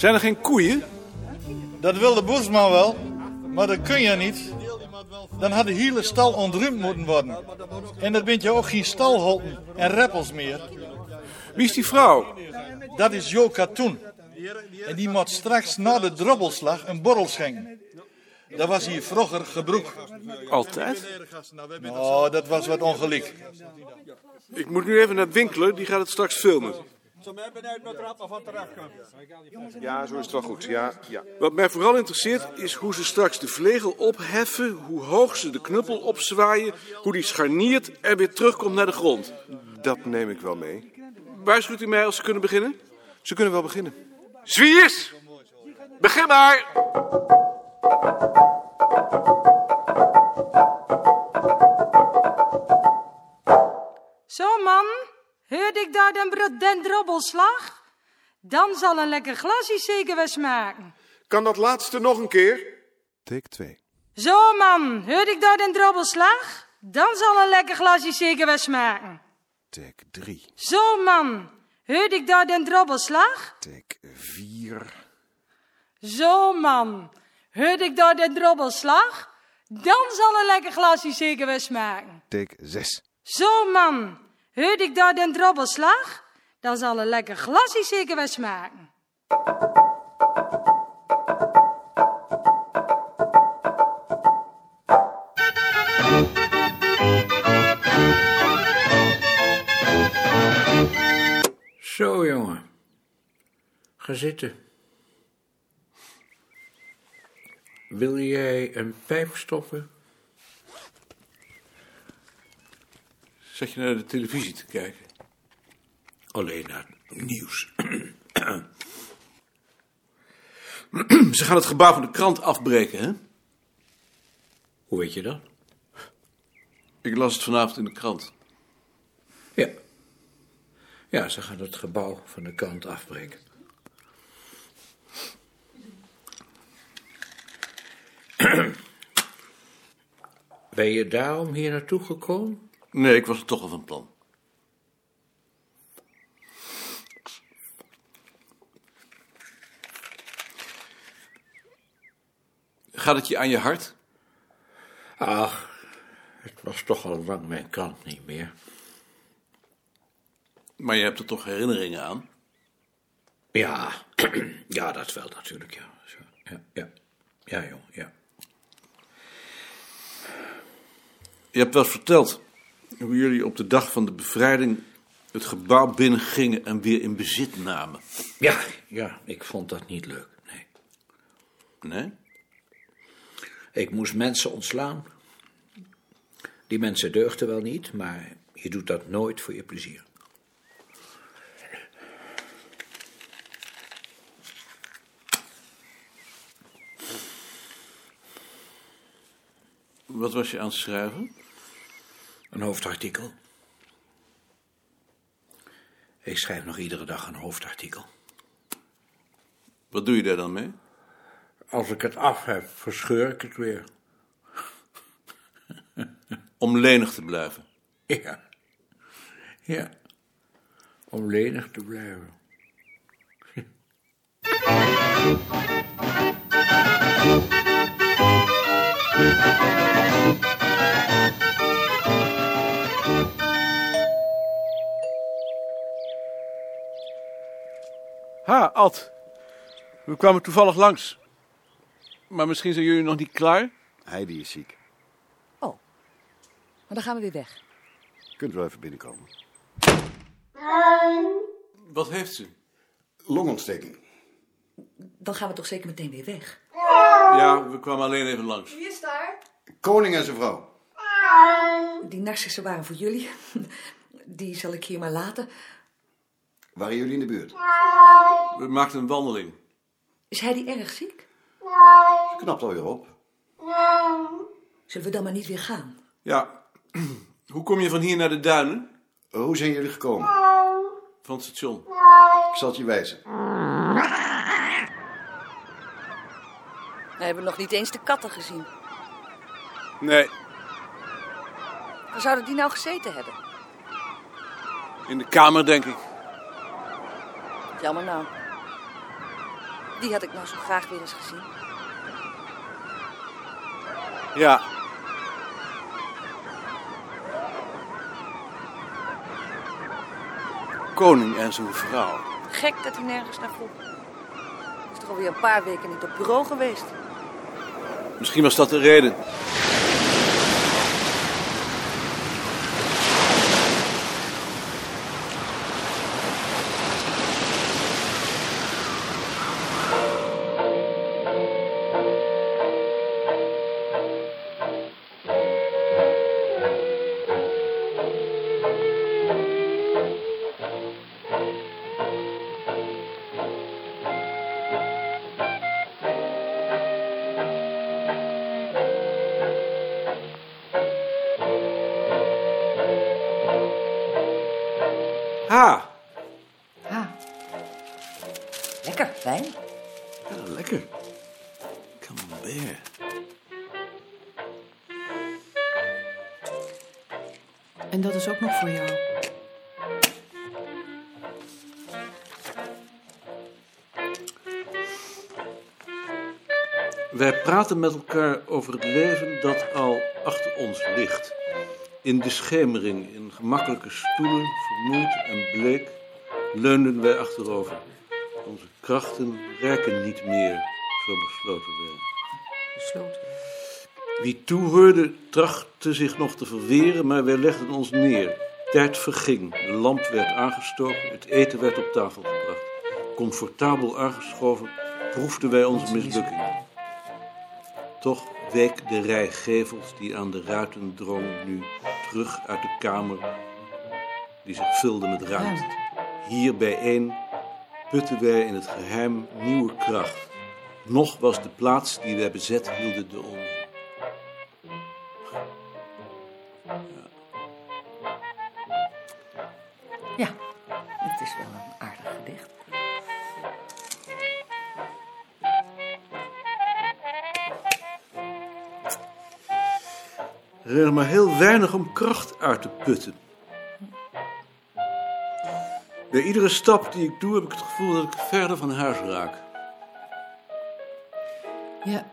Zijn er geen koeien? Dat wil de boersman wel, maar dat kun je niet. Dan had de hele stal ontruimd moeten worden. En dan bent je ook geen stalholten en reppels meer. Wie is die vrouw? Dat is Jo Katoen. En die moet straks na de drobbelslag een borrel schenken. Dat was hier vroeger gebroek. Altijd? Oh, dat was wat ongelijk. Ik moet nu even naar Winkler, die gaat het straks filmen. Ja, zo is het wel goed. Ja, ja. Wat mij vooral interesseert is hoe ze straks de vlegel opheffen, hoe hoog ze de knuppel opzwaaien, hoe die scharniert en weer terugkomt naar de grond. Dat neem ik wel mee. Waarschuwt u mij als ze kunnen beginnen? Ze kunnen wel beginnen. Zwiers! Begin maar! Zo man, hoorde ik daar den, den drobbelslag? Dan zal een lekker glasje zeker wel smaken. Kan dat laatste nog een keer? Take 2. Zo man, hoorde ik daar den drobbelslag? Dan zal een lekker glasje zeker wel smaken. Take 3. Zo man, hoorde ik daar den drobbelslag? Take 4. Zo man, hoorde ik daar den drobbelslag? Dan zal een lekker glasje zeker wel smaken. Take 6. Zo man, hoorde ik daar den drobbelslag? Dan zal een lekker glasje zeker wel smaken. Zo, jongen. Ga zitten. Wil jij een pijp stoppen? Zet je naar de televisie te kijken? Alleen naar het nieuws. Ze gaan het gebouw van de krant afbreken, hè? Hoe weet je dat? Ik las het vanavond in de krant. Ja. Ja, ze gaan het gebouw van de krant afbreken. Ben je daarom hier naartoe gekomen? Nee, ik was er toch al van plan. Gaat het je aan je hart? Ach, het was toch al lang mijn kant niet meer. Maar je hebt er toch herinneringen aan? Ja, ja, dat wel natuurlijk, ja. Ja, ja, ja, jong, ja. Je hebt wel eens verteld hoe jullie op de dag van de bevrijding het gebouw binnengingen en weer in bezit namen. Ja, ja, ik vond dat niet leuk, nee. Nee? Ik moest mensen ontslaan. Die mensen deugden wel niet, maar je doet dat nooit voor je plezier. Wat was je aan het schrijven? Een hoofdartikel. Ik schrijf nog iedere dag een hoofdartikel. Wat doe je daar dan mee? Als ik het af heb, verscheur ik het weer. Om lenig te blijven. Ja. Ja. Om lenig te blijven. Ha, Ad. We kwamen toevallig langs. Maar misschien zijn jullie nog niet klaar? Heidi is ziek. Oh, maar dan gaan we weer weg. Kunt wel even binnenkomen. Wat heeft ze? Longontsteking. Dan gaan we toch zeker meteen weer weg. Ja, we kwamen alleen even langs. Koning en zijn vrouw. Die narcissen waren voor jullie. Die zal ik hier maar laten. Waren jullie in de buurt? We maakten een wandeling. Is hij die erg ziek? Ze knapt alweer op. Zullen we dan maar niet weer gaan? Ja, hoe kom je van hier naar de duinen? Hoe zijn jullie gekomen? Van het station. Ik zal het je wijzen. We hebben nog niet eens de katten gezien. Nee, Waar zouden die nou gezeten hebben? in de kamer denk ik. Jammer nou. Die had ik nou zo graag weer eens gezien. Ja. Koning en zijn vrouw. Gek dat hij nergens naar vroeg. Hij is toch alweer een paar weken niet op bureau geweest. Misschien was dat de reden. Ha! Ah. Lekker, wijn. Ja, lekker. Camembert. En dat is ook nog voor jou. Wij praten met elkaar over het leven dat al achter ons ligt. In de schemering, in gemakkelijke stoelen, vermoeid en bleek, leunden wij achterover. Onze krachten reiken niet meer, zo besloten wij. Besloten. Wie toehoorde, trachtte zich nog te verweren, maar wij legden ons neer. Tijd verging, de lamp werd aangestoken, het eten werd op tafel gebracht. Comfortabel aangeschoven, proefden wij onze mislukking. Toch week de rij gevels die aan de ruiten drong nu terug uit de kamer, die zich vulde met ruimte. Hier bijeen putten wij in het geheim nieuwe kracht. Nog was de plaats die wij bezet hielden de onze. Er is maar heel weinig om kracht uit te putten. Bij iedere stap die ik doe heb ik het gevoel dat ik verder van huis raak. Ja,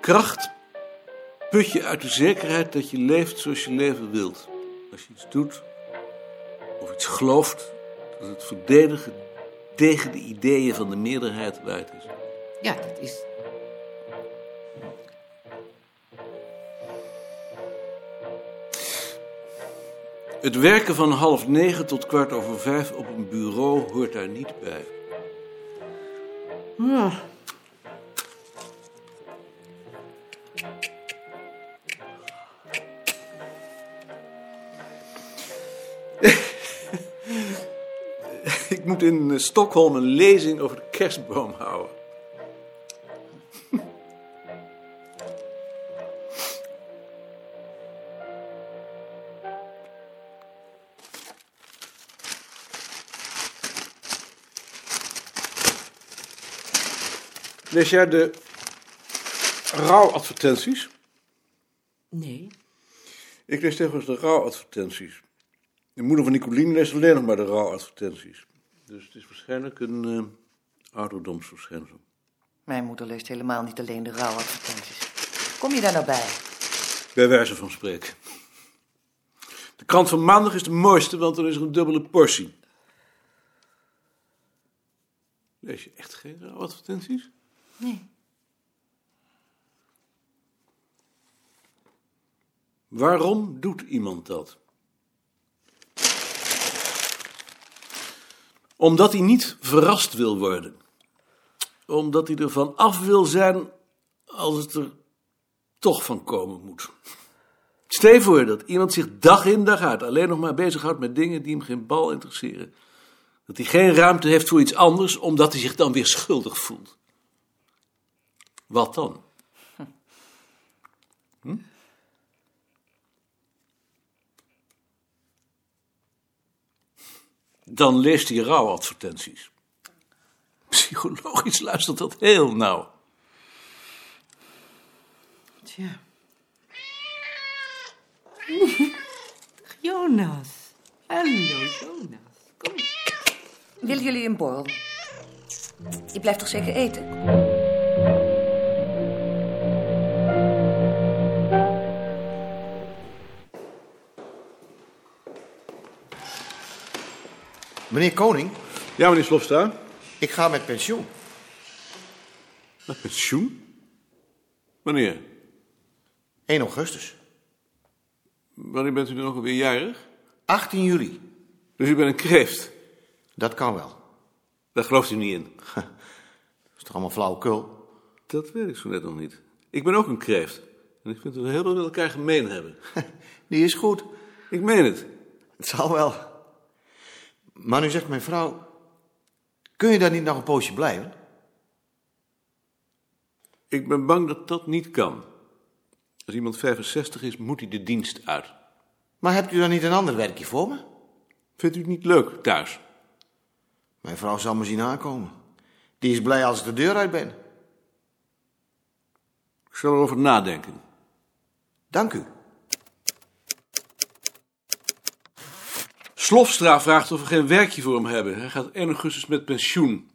Kracht put je uit de zekerheid dat je leeft zoals je leven wilt. Als je iets doet of iets gelooft, dat het verdedigen tegen de ideeën van de meerderheid waard is. ja, dat is. Het werken van half negen tot kwart over vijf op een bureau hoort daar niet bij. Ja. Ik moet in Stockholm een lezing over de kerstboom houden. Lees jij de rouwadvertenties? Nee. Ik lees tegenwoordig de rouwadvertenties. De moeder van Nicoline leest alleen nog maar de rouwadvertenties. Dus het is waarschijnlijk een eh ouderdomsverschijnsel. Mijn moeder leest helemaal niet alleen de rouwadvertenties. Kom je daar nou bij? Bij wijze van spreken. De krant van maandag is de mooiste, want dan is er een dubbele portie. Lees je echt geen rouwadvertenties? Nee. Waarom doet iemand dat? Omdat hij niet verrast wil worden. Omdat hij ervan af wil zijn als het er toch van komen moet. Stel voor dat iemand zich dag in dag uit alleen nog maar bezighoudt met dingen die hem geen bal interesseren. Dat hij geen ruimte heeft voor iets anders, omdat hij zich dan weer schuldig voelt. Wat dan? Dan leest hij rouwadvertenties. Psychologisch luistert dat heel nauw. Tja. Jonas. Hallo, Jonas. Kom. Willen jullie een borrel? Je blijft toch zeker eten? Meneer Koning, Ja, meneer Slofstra. ik ga met pensioen. Met pensioen? Wanneer? 1 augustus. Wanneer bent u dan ook alweer jarig? 18 juli. Dus u bent een kreeft. Dat kan wel. Daar gelooft u niet in. Dat is toch allemaal flauwekul? Dat weet ik zo net nog niet. Ik ben ook een kreeft. En ik vind dat we heel veel met elkaar gemeen hebben. Die is goed. Ik meen het. Het zal wel. Maar nu zegt mijn vrouw... Kun je daar niet nog een poosje blijven? Ik ben bang dat dat niet kan. Als iemand 65 is, moet hij de dienst uit. Maar hebt u dan niet een ander werkje voor me? Vindt u het niet leuk thuis? Mijn vrouw zal me zien aankomen. Die is blij als ik de deur uit ben. Ik zal erover nadenken. Dank u. Slofstra vraagt of we geen werkje voor hem hebben. Hij gaat 1 augustus met pensioen.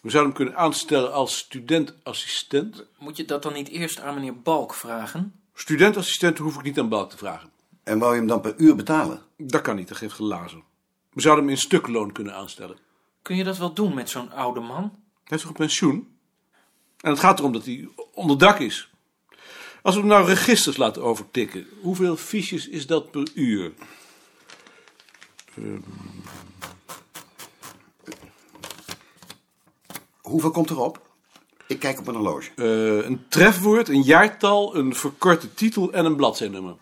We zouden hem kunnen aanstellen als studentassistent. Moet je dat dan niet eerst aan meneer Balk vragen? Studentassistent hoef ik niet aan Balk te vragen. En wou je hem dan per uur betalen? Dat kan niet, dat geeft glazen. We zouden hem in stukloon kunnen aanstellen. Kun je dat wel doen met zo'n oude man? Hij heeft toch een pensioen? En het gaat erom dat hij onder dak is. Als we hem nou registers laten overtikken, hoeveel fiches is dat per uur? Hoeveel komt erop? Ik kijk op mijn horloge. Eh, een trefwoord, een jaartal, een verkorte titel en een bladzijnummer.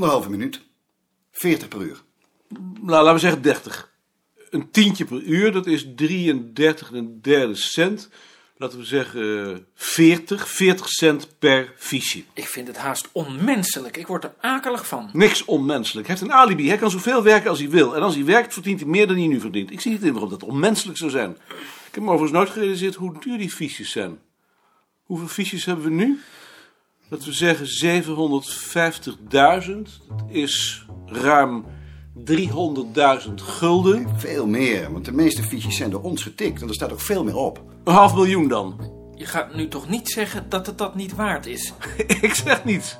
Anderhalve minuut. 40 per uur. Nou, laten we zeggen 30. Een tientje per uur, dat is 33 en een derde cent. Laten we zeggen eh, 40, 40 cent per fiche. Ik vind het haast onmenselijk. Ik word er akelig van. Niks onmenselijk. Hij heeft een alibi. Hij kan zoveel werken als hij wil. En als hij werkt, verdient hij meer dan hij nu verdient. Ik zie niet in waarom dat onmenselijk zou zijn. Ik heb me overigens nooit gerealiseerd hoe duur die fiches zijn. Hoeveel fiches hebben we nu? Dat we zeggen 750.000. Dat is ruim 300.000 gulden. Veel meer, want de meeste fiches zijn door ons getikt. En er staat ook veel meer op. Een half miljoen dan. Je gaat nu toch niet zeggen dat het dat niet waard is? Ik zeg niets.